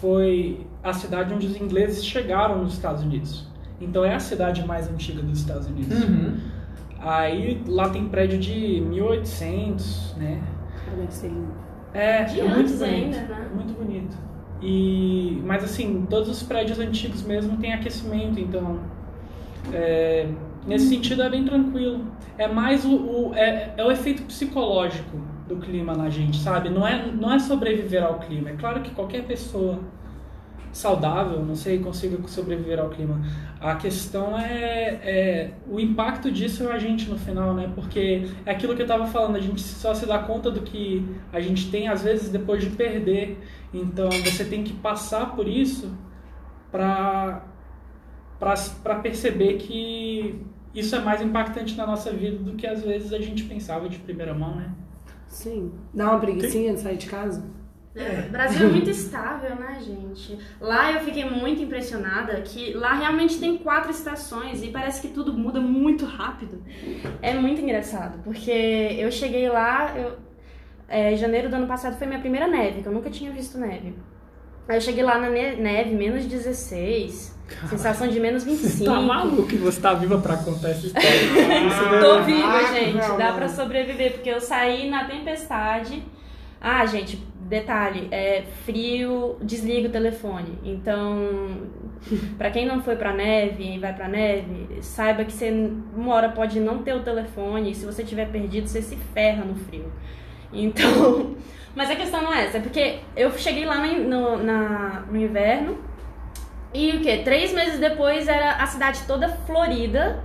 foi a cidade onde os ingleses chegaram nos Estados Unidos. Então é a cidade mais antiga dos Estados Unidos. Uhum. Aí lá tem prédio de 1800, né? É, De é muito bonito, ainda, né? muito bonito. E, mas assim, todos os prédios antigos mesmo têm aquecimento, então é, nesse sentido é bem tranquilo. É mais o, o- é, é o efeito psicológico do clima na gente, sabe? Não é, não é sobreviver ao clima. É claro que qualquer pessoa saudável, não sei, consiga sobreviver ao clima. A questão é, é o impacto disso é a gente no final, né? Porque é aquilo que eu tava falando, a gente só se dá conta do que a gente tem às vezes depois de perder. Então você tem que passar por isso para para perceber que isso é mais impactante na nossa vida do que às vezes a gente pensava de primeira mão, né? Sim. Dá uma preguiçinha de sair de casa? É, o Brasil é muito estável, né, gente? Lá eu fiquei muito impressionada que lá realmente tem quatro estações e parece que tudo muda muito rápido. É muito engraçado, porque eu cheguei lá, eu, é, janeiro do ano passado foi minha primeira neve, que eu nunca tinha visto neve. Aí eu cheguei lá na ne- neve, menos 16, sensação de menos 25. Tá maluco que você tá viva pra contar essa história. Isso Tô viva, gente. Dá pra sobreviver, porque eu saí na tempestade. Ah, gente, detalhe, é frio, desliga o telefone. Então, pra quem não foi pra neve e vai pra neve, saiba que você uma hora pode não ter o telefone e se você tiver perdido, você se ferra no frio. Então, mas a questão não é essa, é porque eu cheguei lá no, no, na- no inverno e o quê? Três meses depois era a cidade toda florida.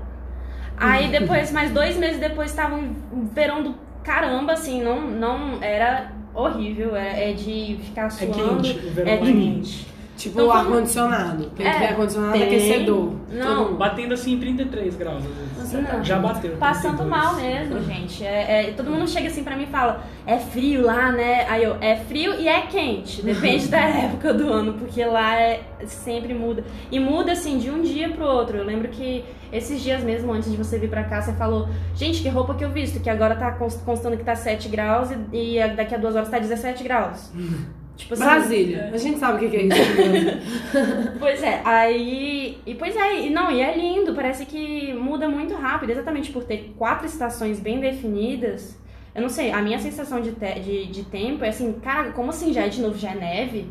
Aí depois, mais dois meses depois, tava um um verão do caramba, assim, não, não era horrível, é, é de ficar É suando. quente, o verão é é quente. Tipo Então, ar-condicionado. Tem que É, ter ar-condicionado tem. aquecedor. Não, Batendo assim em 33 graus às vezes. Não. Já bateu. Passando 32. mal mesmo, gente. É, é- todo mundo chega assim pra mim e fala, é frio lá, né? Aí eu, é frio e é quente. Depende da época do ano, porque lá é, sempre muda. E muda assim de um dia pro outro. Eu lembro que esses dias mesmo, antes de você vir pra cá, você falou, gente, que roupa que eu visto? Que agora tá cons- constando que tá 7 graus e, e daqui a duas horas tá 17 graus. Tipo assim, Brasília. A gente sabe o que que é isso. Pois é, aí. E pois é, e não, e é lindo, parece que muda muito rápido, exatamente por ter quatro estações bem definidas. Eu não sei, a minha sensação de, te- de, de tempo é assim, cara, como assim já é de novo, já é neve?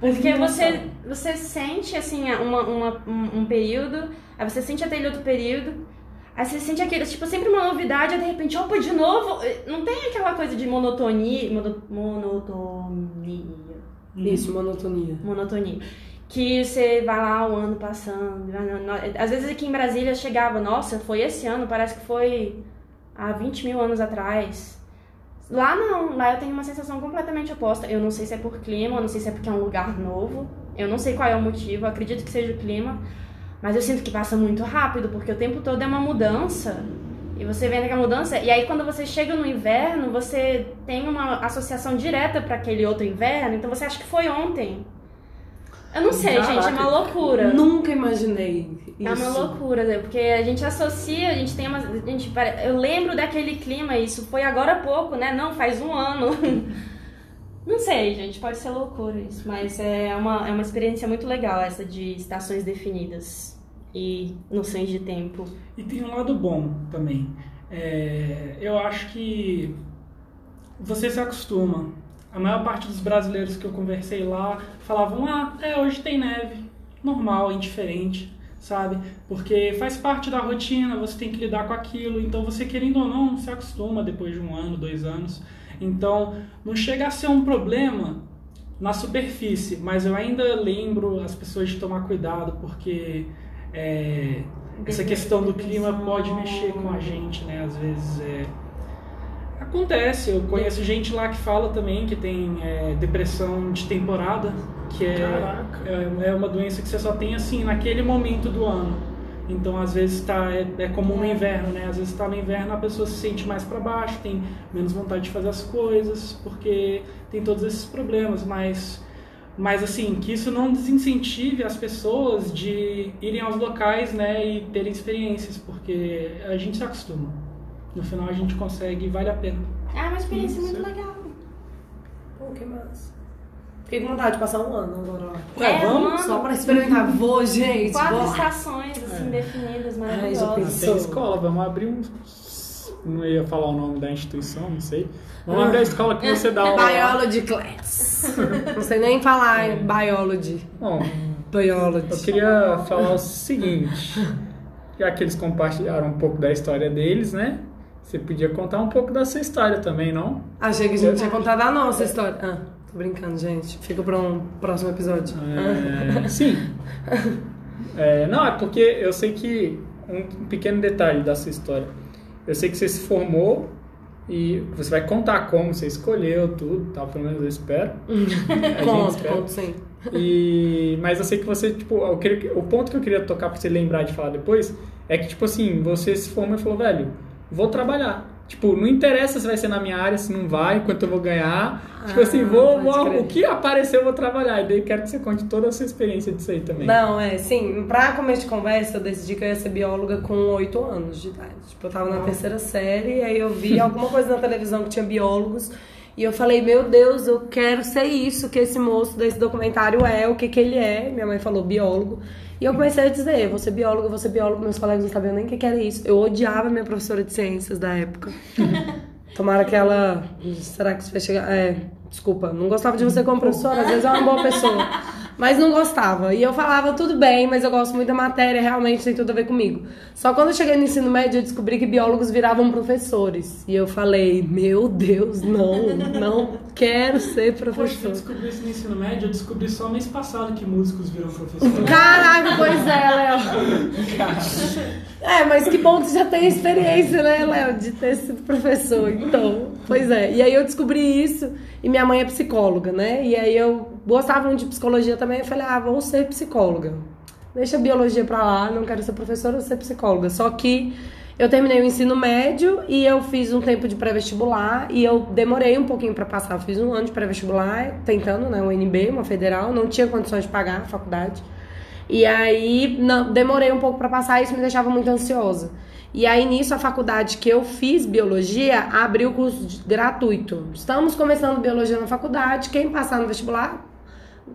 Porque você, você sente assim uma, uma- um, um período, aí você sente aquele outro período, aí você sente aquele, tipo, sempre uma novidade, aí de repente, opa, de novo. Não tem aquela coisa de monotonia. mono- monotonia Isso, monotonia. monotonia. Que você vai lá o ano passando. Às vezes aqui em Brasília chegava, nossa, foi esse ano, parece que foi há 20 mil anos atrás. Lá não, lá eu tenho uma sensação completamente oposta. Eu não sei se é por clima, eu não sei se é porque é um lugar novo. Eu não sei qual é o motivo, acredito que seja o clima. Mas eu sinto que passa muito rápido, porque o tempo todo é uma mudança. E você vê aquela mudança, e aí quando você chega no inverno, você tem uma associação direta para aquele outro inverno, então você acha que foi ontem. Eu não sei, gente, é uma loucura. Nunca imaginei isso. É uma loucura, né? porque a gente associa, a gente tem uma. A gente, eu lembro daquele clima, isso foi agora há pouco, né? Não, faz um ano. Não sei, gente, pode ser loucura isso, mas é uma, é uma experiência muito legal essa de estações definidas e noções de tempo. E tem um lado bom também. É, eu acho que você se acostuma. A maior parte dos brasileiros que eu conversei lá falavam: ah, é, hoje tem neve. Normal, indiferente. sabe? Porque faz parte da rotina, você tem que lidar com aquilo, então você querendo ou não, se acostuma depois de um ano, dois anos. Então, não chega a ser um problema na superfície, mas eu ainda lembro as pessoas de tomar cuidado, porque é, essa questão do clima pode mexer com a gente, né? Às vezes é, acontece. Eu conheço gente lá que fala também que tem é, depressão de temporada, que é, é, é uma doença que você só tem assim naquele momento do ano. Então, às vezes tá, é, é comum no inverno, né? Às vezes está no inverno a pessoa se sente mais para baixo, tem menos vontade de fazer as coisas, porque tem todos esses problemas, mas mas assim, que isso não desincentive as pessoas de irem aos locais, né, e terem experiências, porque a gente se acostuma. No final a gente consegue e vale a pena. É uma experiência Isso. muito legal. Pô, que massa. Fiquei com vontade de passar um ano agora lá. Ué, É, vamos? mano. Só pra experimentar. Vou, gente. Quatro vou. estações, assim, definidas, Ai, já maravilhosas. Tem escola, vamos abrir um. Não ia falar o nome da instituição, não sei. Vamos abrir a escola que você dá aula. lá. Biology class. Não sei nem falar em biology. Bom, Biology. eu queria falar o seguinte. Já que eles compartilharam um pouco da história deles, né? Você podia contar um pouco da sua história também, não? Achei que a gente tinha contado a nossa história. Ah, tô brincando, gente. Fica pra um próximo episódio. É, sim. É, não, é porque eu sei que. Um pequeno detalhe da sua história. Eu sei que você se formou e você vai contar como você escolheu tudo, tal, pelo menos eu espero. Conto, conto sim. E, mas eu sei que você, tipo, eu queria- o ponto que eu queria tocar pra você lembrar de falar depois é que, tipo assim, você se formou e falou, velho, vou trabalhar. Tipo, não interessa se vai ser na minha área, se não vai, quanto eu vou ganhar. Tipo Ah, assim, vou, pode vou- crer. o que aparecer eu vou trabalhar. E daí quero que você conte toda a sua experiência disso aí também. Não, é, sim. Pra começo de conversa, eu decidi que eu ia ser bióloga com 8 anos de idade. Tipo, eu tava na terceira série, aí eu vi alguma coisa na televisão que tinha biólogos. E eu falei, meu Deus, eu quero ser isso que esse moço desse documentário é, o que que ele é. Minha mãe falou biólogo. E eu comecei a dizer, vou ser bióloga, vou ser biólogo. Meus colegas não sabiam nem o que que era isso. Eu odiava minha professora de ciências da época. Tomara que ela. Será que isso vai chegar? É, desculpa, não gostava de você como professora, às vezes é uma boa pessoa. Mas não gostava. E eu falava, tudo bem, mas eu gosto muito da matéria, realmente tem tudo a ver comigo. Só quando eu cheguei no ensino médio, eu descobri que biólogos viravam professores. E eu falei, meu Deus, não, não quero ser Poxa, você professor. descobriu isso no ensino médio? Eu descobri só mês passado que músicos viram professor. Caraca, pois é, Léo. É, mas que bom que você já tem experiência, né, Léo, de ter sido professor. Então, pois é. E aí eu descobri isso e minha mãe é psicóloga, né? E aí eu gostava muito de psicologia também. Eu falei, ah, vou ser psicóloga. Deixa a biologia pra lá, não quero ser professora, vou ser psicóloga. Só que eu terminei o ensino médio e eu fiz um tempo de pré-vestibular e eu demorei um pouquinho pra passar. Eu fiz um ano de pré-vestibular, tentando, né, o NB, uma federal, não tinha condições de pagar a faculdade. E aí não, demorei um pouco pra passar, isso me deixava muito ansiosa. E aí nisso a faculdade que eu fiz biologia abriu curso gratuito. Estamos começando biologia na faculdade, quem passar no vestibular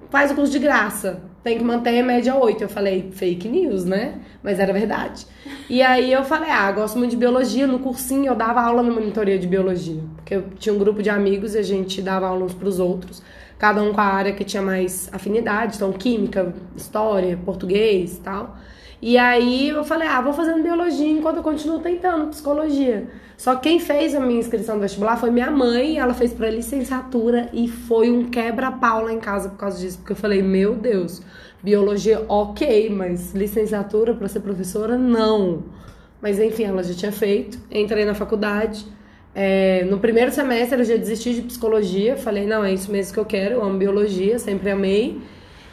faz o curso de graça. Tem que manter a média 8. Eu falei, fake news, né? Mas era verdade. E aí eu falei, ah, gosto muito de biologia. No cursinho eu dava aula na monitoria de biologia. Porque eu tinha um grupo de amigos e a gente dava aula uns pros outros. Cada um com a área que tinha mais afinidade. Então, química, história, português tal. E aí eu falei, ah, vou fazendo biologia enquanto eu continuo tentando psicologia. Só que quem fez a minha inscrição no vestibular foi minha mãe, ela fez pra licenciatura e foi um quebra-pau lá em casa por causa disso, porque eu falei, meu Deus, biologia ok, mas licenciatura pra ser professora, não. Mas enfim, ela já tinha feito, entrei na faculdade. É, no primeiro semestre eu já desisti de psicologia, falei, não, é isso mesmo que eu quero, eu amo biologia, sempre amei.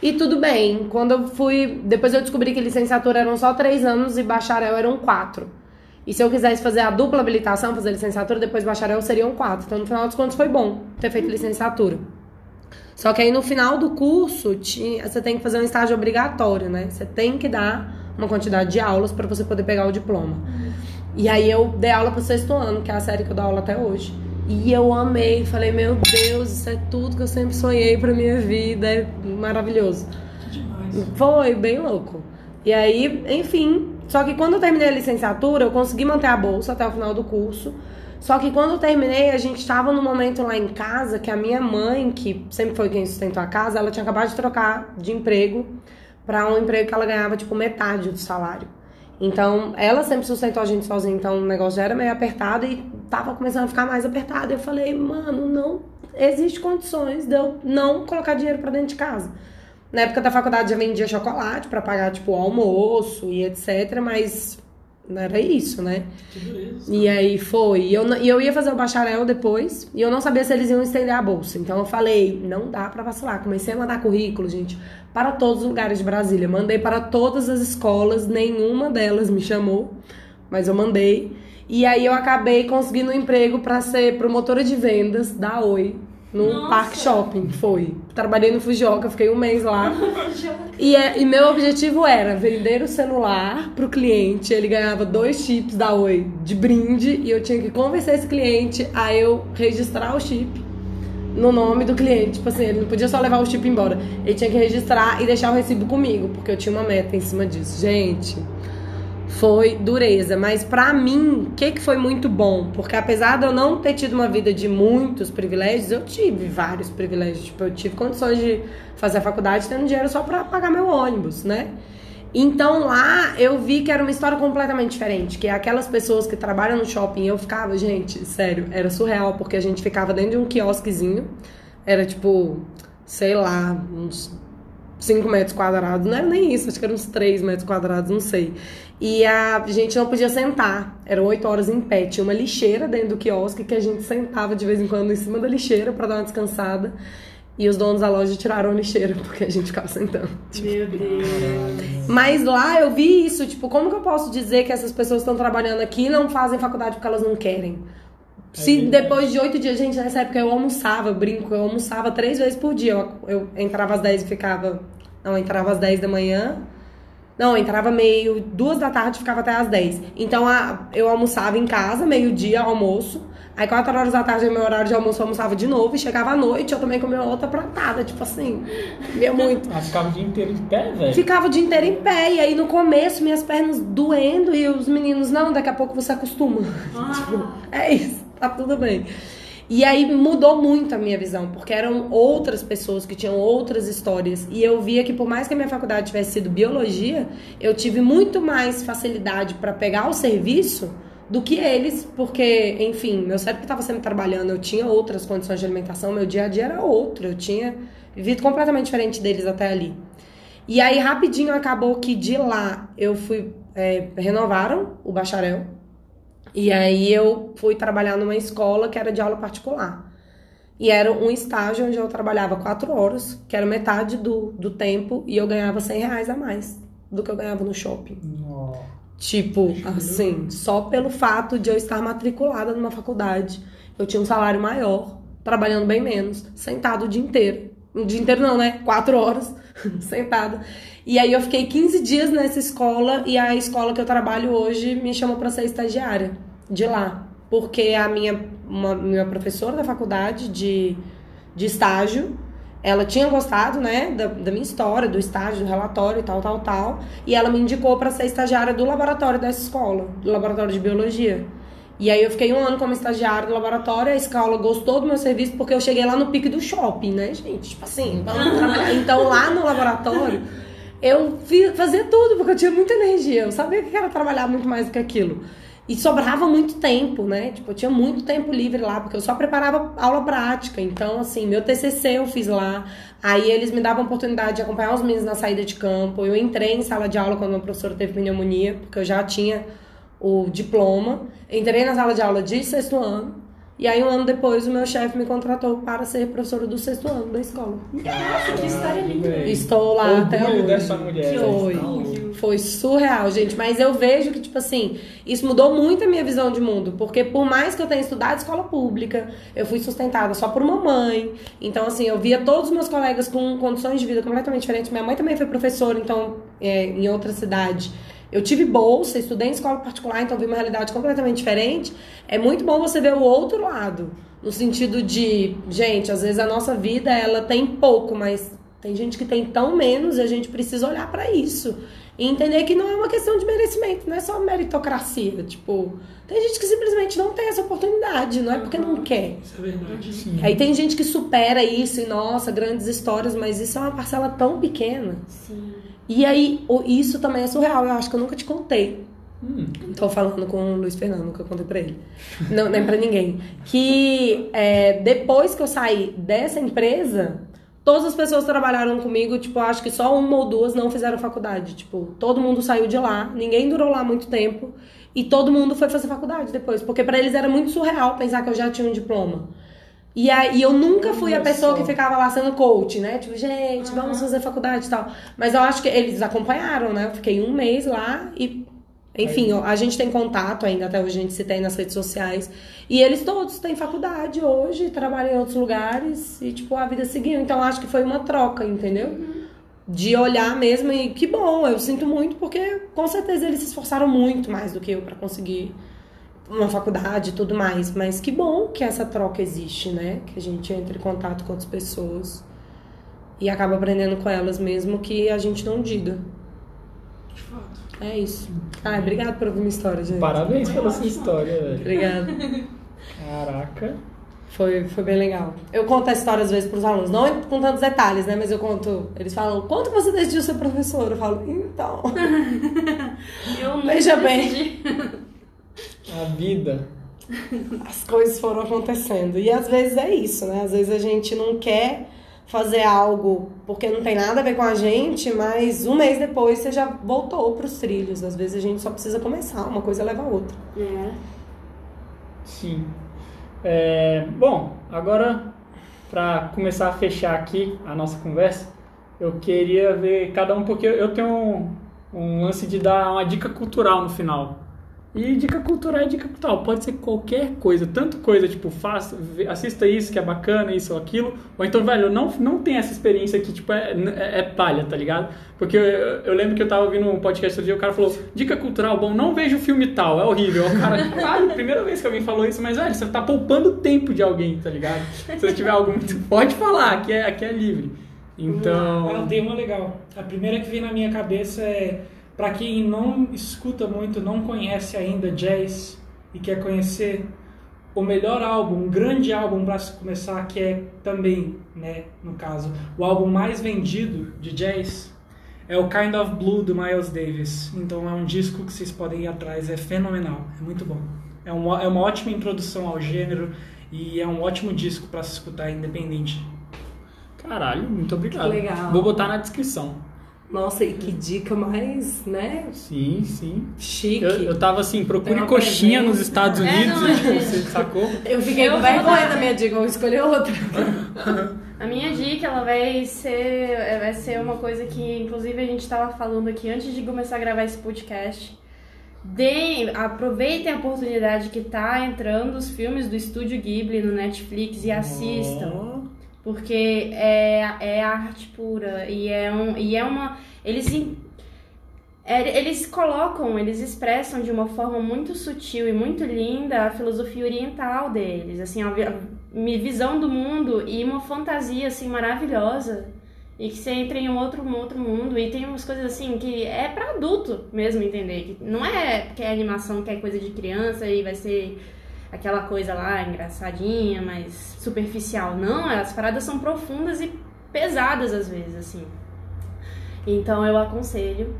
E tudo bem, quando eu fui. Depois eu descobri que licenciatura eram só três anos e bacharel eram quatro. E se eu quisesse fazer a dupla habilitação, fazer licenciatura, depois bacharel seriam quatro. Então, no final dos contos, foi bom ter feito licenciatura. Só que aí no final do curso, você tem que fazer um estágio obrigatório, né? Você tem que dar uma quantidade de aulas para você poder pegar o diploma. E aí eu dei aula pro sexto ano, que é a série que eu dou aula até hoje. E eu amei, falei, meu Deus, isso é tudo que eu sempre sonhei pra minha vida, é maravilhoso. Que demais. Foi bem louco. E aí, enfim. Só que quando eu terminei a licenciatura, eu consegui manter a bolsa até o final do curso. Só que quando eu terminei, a gente estava num momento lá em casa que a minha mãe, que sempre foi quem sustentou a casa, ela tinha acabado de trocar de emprego para um emprego que ela ganhava tipo metade do salário. Então, ela sempre sustentou a gente sozinha, então o negócio já era meio apertado e tava começando a ficar mais apertado. Eu falei, mano, não existe condições de eu não colocar dinheiro para dentro de casa. Na época da faculdade já vendia chocolate para pagar tipo almoço e etc, mas não era isso, né? E aí foi. E eu, e eu ia fazer o bacharel depois, e eu não sabia se eles iam estender a bolsa. Então eu falei, não dá pra vacilar. Comecei a mandar currículo, gente, para todos os lugares de Brasília. Mandei para todas as escolas, nenhuma delas me chamou, mas eu mandei. E aí eu acabei conseguindo um emprego para ser promotora de vendas da Oi no Nossa. Parque Shopping, foi. Trabalhei no Fujioka, fiquei um mês lá. E, é- e meu objetivo era vender o celular pro cliente. Ele ganhava dois chips da Oi de brinde e eu tinha que convencer esse cliente a eu registrar o chip no nome do cliente. Tipo assim, ele não podia só levar o chip embora. Ele tinha que registrar e deixar o recibo comigo, porque eu tinha uma meta em cima disso. Gente, foi dureza. Mas pra mim, o que, que foi muito bom? Porque apesar de eu não ter tido uma vida de muitos privilégios, eu tive vários privilégios. Tipo, eu tive condições de fazer a faculdade tendo dinheiro só pra pagar meu ônibus, né? Então lá eu vi que era uma história completamente diferente, que é aquelas pessoas que trabalham no shopping, eu ficava, gente, sério, era surreal, porque a gente ficava dentro de um quiosquezinho, era tipo, sei lá, uns 5 metros quadrados, não era nem isso, acho que eram uns 3 metros quadrados, não sei. E a gente não podia sentar, eram 8 horas em pé, tinha uma lixeira dentro do quiosque que a gente sentava de vez em quando em cima da lixeira pra dar uma descansada. E os donos da loja tiraram a lixeira porque a gente ficava sentando. Meu Deus. Mas lá eu vi isso, tipo, como que eu posso dizer que essas pessoas que estão trabalhando aqui não fazem faculdade porque elas não querem? Se verdade. depois de oito dias, gente, nessa época eu almoçava, eu brinco, eu almoçava três vezes por dia. Eu, eu entrava às 10 e ficava. Não, eu entrava às 10 da manhã. Não, eu entrava meio, duas da tarde e ficava até às 10. Então a- eu almoçava em casa, meio-dia, almoço. Aí quatro horas da tarde, meu horário de almoço, eu almoçava de novo. E chegava à noite, eu também comia outra pratada, tipo assim. Comia muito. Ah, ficava o dia inteiro de pé, velho. Ficava o dia inteiro em pé, e aí no começo minhas pernas doendo e os meninos, não, daqui a pouco você acostuma. tipo, é isso, tá tudo bem. E aí mudou muito a minha visão, porque eram outras pessoas que tinham outras histórias. E eu via que por mais que a minha faculdade tivesse sido biologia, eu tive muito mais facilidade para pegar o serviço do que eles, porque, enfim, meu cérebro estava sempre trabalhando, eu tinha outras condições de alimentação, meu dia a dia era outro, eu tinha vivido completamente diferente deles até ali. E aí, rapidinho, acabou que de lá eu fui. é, renovaram o bacharel. E aí eu fui trabalhar numa escola que era de aula particular. E era um estágio onde eu trabalhava quatro horas, que era metade do, do tempo, e eu ganhava 100 reais a mais do que eu ganhava no shopping. Nossa. Tipo, assim, só pelo fato de eu estar matriculada numa faculdade, eu tinha um salário maior, trabalhando bem menos, sentado o dia inteiro. O dia inteiro não, né? Quatro horas, sentada. E aí eu fiquei 15 dias nessa escola e a escola que eu trabalho hoje me chamou pra ser estagiária de lá. Porque a minha, uma, minha professora da faculdade de, de estágio, ela tinha gostado, né, da, da minha história, do estágio, do relatório e tal, tal, tal. E ela me indicou para ser estagiária do laboratório dessa escola, do laboratório de biologia. E aí eu fiquei um ano como estagiária do laboratório, a escola gostou do meu serviço porque eu cheguei lá no pique do shopping, né, gente? Tipo assim, vamos trabalhar. Então lá no laboratório eu fazia tudo porque eu tinha muita energia. Eu sabia que era trabalhar muito mais do que aquilo. E sobrava muito tempo, né? Tipo, eu tinha muito tempo livre lá, porque eu só preparava aula prática. Então, assim, meu TCC eu fiz lá. Aí eles me davam a oportunidade de acompanhar os meninos na saída de campo. Eu entrei em sala de aula quando meu professor teve pneumonia, porque eu já tinha o diploma. Entrei na sala de aula de sexto ano. E aí, um ano depois, o meu chefe me contratou para ser professora do sexto ano da escola. Nossa, que história linda. Estou lá até Orgulho hoje. dessa mulher. Foi. Foi surreal, gente. Mas eu vejo que, tipo assim, isso mudou muito a minha visão de mundo. Porque por mais que eu tenha estudado escola pública, eu fui sustentada só por uma mãe. Então, assim, eu via todos os meus colegas com condições de vida completamente diferentes. Minha mãe também foi professora, então, é, em outra cidade. Eu tive bolsa, estudei em escola particular, então vi uma realidade completamente diferente. É muito bom você ver o outro lado. No sentido de, gente, às vezes a nossa vida, ela tem pouco, mas tem gente que tem tão menos e a gente precisa olhar pra isso. E entender que não é uma questão de merecimento, não é só meritocracia. Tipo, tem gente que simplesmente não tem essa oportunidade, não é porque não quer. Isso é verdade. Sim. Aí tem gente que supera isso e, nossa, grandes histórias, mas isso é uma parcela tão pequena. Sim. E aí, isso também é surreal, eu acho que eu nunca te contei. Hum, Tô falando com o Luiz Fernando, nunca contei pra ele. Não, nem pra ninguém. Que é, depois que eu saí dessa empresa, todas as pessoas que trabalharam comigo, tipo, acho que só uma ou duas não fizeram faculdade. Tipo, todo mundo saiu de lá, ninguém durou lá muito tempo. E todo mundo foi fazer faculdade depois. Porque pra eles era muito surreal pensar que eu já tinha um diploma. E aí eu nunca fui a pessoa que ficava lá sendo coach, né? Tipo, gente, vamos fazer faculdade e tal. Mas eu acho que eles acompanharam, né? Eu fiquei um mês lá e. Enfim, a gente tem contato ainda, até hoje a gente se tem nas redes sociais. E eles todos têm faculdade hoje, trabalham em outros lugares e, tipo, a vida seguiu. Então, acho que foi uma troca, entendeu? De olhar mesmo e que bom, eu sinto muito porque com certeza eles se esforçaram muito mais do que eu pra conseguir uma faculdade e tudo mais. Mas que bom que essa troca existe, né? Que a gente entra em contato com outras pessoas e acaba aprendendo com elas mesmo que a gente não diga. De fato. É isso. Ai, obrigado por ouvir minha história, gente. parabéns pela sua história, velho. Obrigada. Caraca. Foi, foi bem legal. Eu conto a história às vezes pros alunos, não com tantos detalhes, né? Mas eu conto. Eles falam, quanto você decidiu ser professor? Eu falo, então. Eu nunca Veja bem. A vida. as coisas foram acontecendo. E às vezes é isso, né? Às vezes a gente não quer fazer algo porque não tem nada a ver com a gente, mas um mês depois você já voltou pros trilhos. Às vezes a gente só precisa começar, uma coisa leva a outra. É. Sim. É, bom, agora para começar a fechar aqui a nossa conversa, eu queria ver cada um, porque eu tenho um, um lance de dar uma dica cultural no final. E dica cultural é dica cultural, pode ser qualquer coisa, tanto coisa tipo, faça, assista isso que é bacana, isso ou aquilo, ou então, velho, não, não tem essa experiência que, tipo, é, é, é palha, tá ligado? Porque eu, eu lembro que eu tava ouvindo um podcast outro dia, o cara falou, dica cultural, bom, não veja o filme tal, é horrível. O cara, caralho, primeira vez que alguém falou isso, mas, velho, você tá poupando tempo de alguém, tá ligado? Se você tiver algo muito, pode falar, aqui é, aqui é livre. Ah, Então, tem uma legal. A primeira que vem na minha cabeça é para quem não escuta muito, não conhece ainda jazz e quer conhecer o melhor álbum, um grande álbum para se começar, que é também, né, no caso, o álbum mais vendido de jazz é o Kind of Blue do Miles Davis. Então é um disco que vocês podem ir atrás, é fenomenal, é muito bom. É, um, é uma ótima introdução ao gênero e é um ótimo disco para se escutar independente. caralho, muito obrigado. Que legal. Vou botar na descrição. Nossa, e que dica mais, né? Sim, sim. Chique. Eu, Eu, eu tava assim, procure coxinha presença. nos Estados É, Unidos, não, e, tipo, é. você sacou? fiquei Eu com vergonha da minha dica, vou escolher outra. A minha dica, ela vai ser, vai ser uma coisa que, inclusive, a gente estava falando aqui antes de começar a gravar esse podcast. Deem, aproveitem a oportunidade que tá entrando os filmes do Estúdio Ghibli no Netflix e assistam. Porque é, é arte pura e é, um, e é uma. Eles, é, eles colocam, eles expressam de uma forma muito sutil e muito linda a filosofia oriental deles, assim, a visão do mundo e uma fantasia assim maravilhosa. E que você entra em um outro, um outro mundo e tem umas coisas assim que é pra adulto mesmo entender. Que não é porque é animação que é coisa de criança e vai ser aquela coisa lá engraçadinha, mas superficial. Não, as paradas são profundas e pesadas às vezes, assim. Então eu aconselho.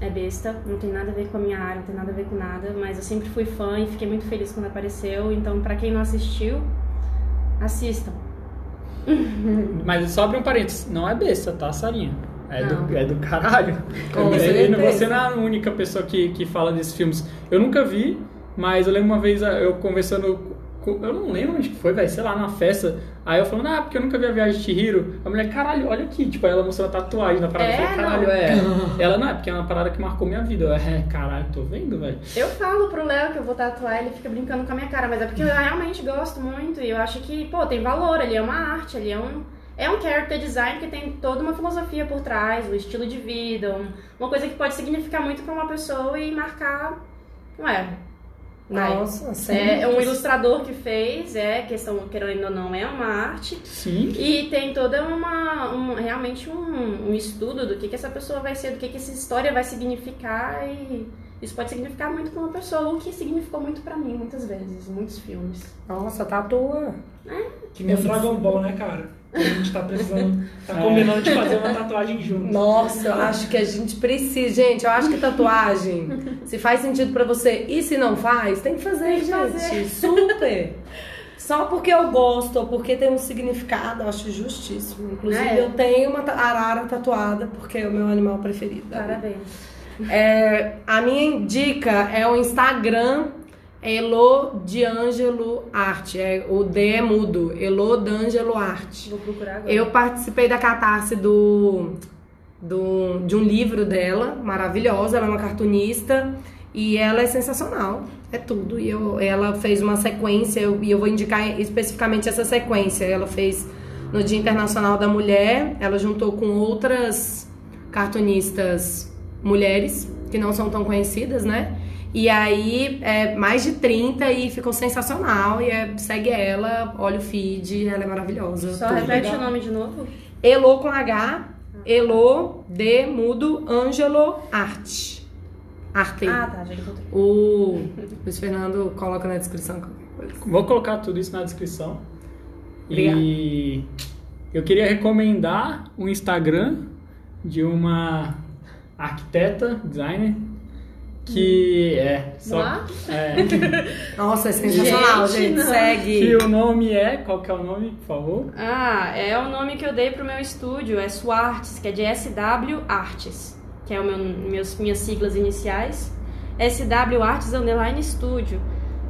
É besta, não tem nada a ver com a minha área, não tem nada a ver com nada, mas eu sempre fui fã e fiquei muito feliz quando apareceu. Então, pra quem não assistiu, assistam. Mas só abre um parênteses, não é besta, tá, Sarinha? É, Não. do, é do caralho. Com certeza. Você não é a única pessoa que, que fala desses filmes. Eu nunca vi, mas eu lembro uma vez ah, eu conversando. Eu não lembro onde que foi, velho, sei lá, numa festa. Aí eu falando, ah, porque eu nunca vi a viagem de Chihiro. A mulher, caralho, olha aqui. Tipo, aí ela mostrou a tatuagem na parada. É, eu falei, caralho, não. é. Ela não é, porque é uma parada que marcou minha vida. Eu, é, caralho, tô vendo, velho. Eu falo pro Léo que eu vou tatuar, ele fica brincando com a minha cara, mas é porque eu realmente gosto muito e eu acho que, pô, tem valor, ali é uma arte, ali é um. É um character design que tem toda uma filosofia por trás, um estilo de vida, um- uma coisa que pode significar muito pra uma pessoa e marcar. Ué. vai. Nossa, sim. É um ilustrador que fez, é questão, querendo ou não, é uma arte. Sim. E tem toda uma, um- realmente um, um estudo do que, que essa pessoa vai ser, do que, que essa história vai significar e isso pode significar muito pra uma pessoa, o que significou muito pra mim muitas vezes, em muitos filmes. Nossa, tatua. Que nem o Dragon Ball, né, cara? A gente tá precisando, tá combinando de fazer uma tatuagem junto. Nossa, eu acho que a gente precisa. Gente, eu acho que tatuagem, se faz sentido pra você e se não faz, tem que fazer, Tem que gente. fazer. Super. Só porque eu gosto ou porque tem um significado, eu acho justíssimo. Inclusive, É. eu tenho uma arara tatuada porque é o meu animal preferido. Parabéns. É, a minha dica é o Instagram Elo D'Angelo Arte. É, o D é mudo. Elo D'Angelo Arte. Vou procurar agora. Eu participei da catarse do, do, de um livro dela, maravilhosa. Ela é uma cartunista e ela é sensacional. É tudo. E eu, ela fez uma sequência, eu- e eu vou indicar especificamente essa sequência. Ela fez no Dia Internacional da Mulher, ela juntou com outras cartunistas mulheres, que não são tão conhecidas, né? E aí, é mais de 30 e ficou sensacional. E é, segue ela, olha o feed, ela é maravilhosa. Só Tudo. repete o nome de novo? Elo com H, Elo, D, mudo, Ângelo, Arte. Arte. Ah, tá, já encontrei. O Luiz Fernando coloca na descrição qualquer coisa. Vou colocar tudo isso na descrição. Obrigada. E eu queria recomendar o Instagram de uma arquiteta, designer, que é. Só, é Nossa, é sensacional, Gente, gente. Segue. que o nome é. Qual que é o nome, por favor? Ah, é o nome que eu dei pro meu estúdio, é Suartes, que é de SW Artes, que é o meu, meus, minhas siglas iniciais. SW Artes Underline Studio.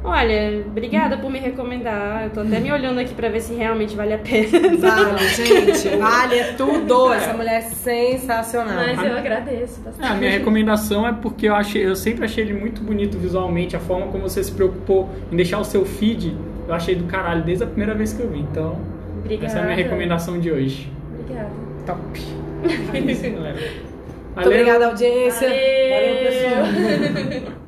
Olha, obrigada por me recomendar. Eu tô até me olhando aqui pra ver se realmente vale a pena. Vale, gente. Vale é tudo. Essa mulher é sensacional. Mas eu agradeço bastante. É, a minha recomendação é porque eu, achei, eu sempre achei ele muito bonito visualmente, a forma como você se preocupou em deixar o seu feed, eu achei do caralho desde a primeira vez que eu vi. Então, Obrigada. essa é a minha recomendação de hoje. Obrigada. Top. É isso, galera. Muito obrigada, audiência. Valeu, Valeu, pessoal.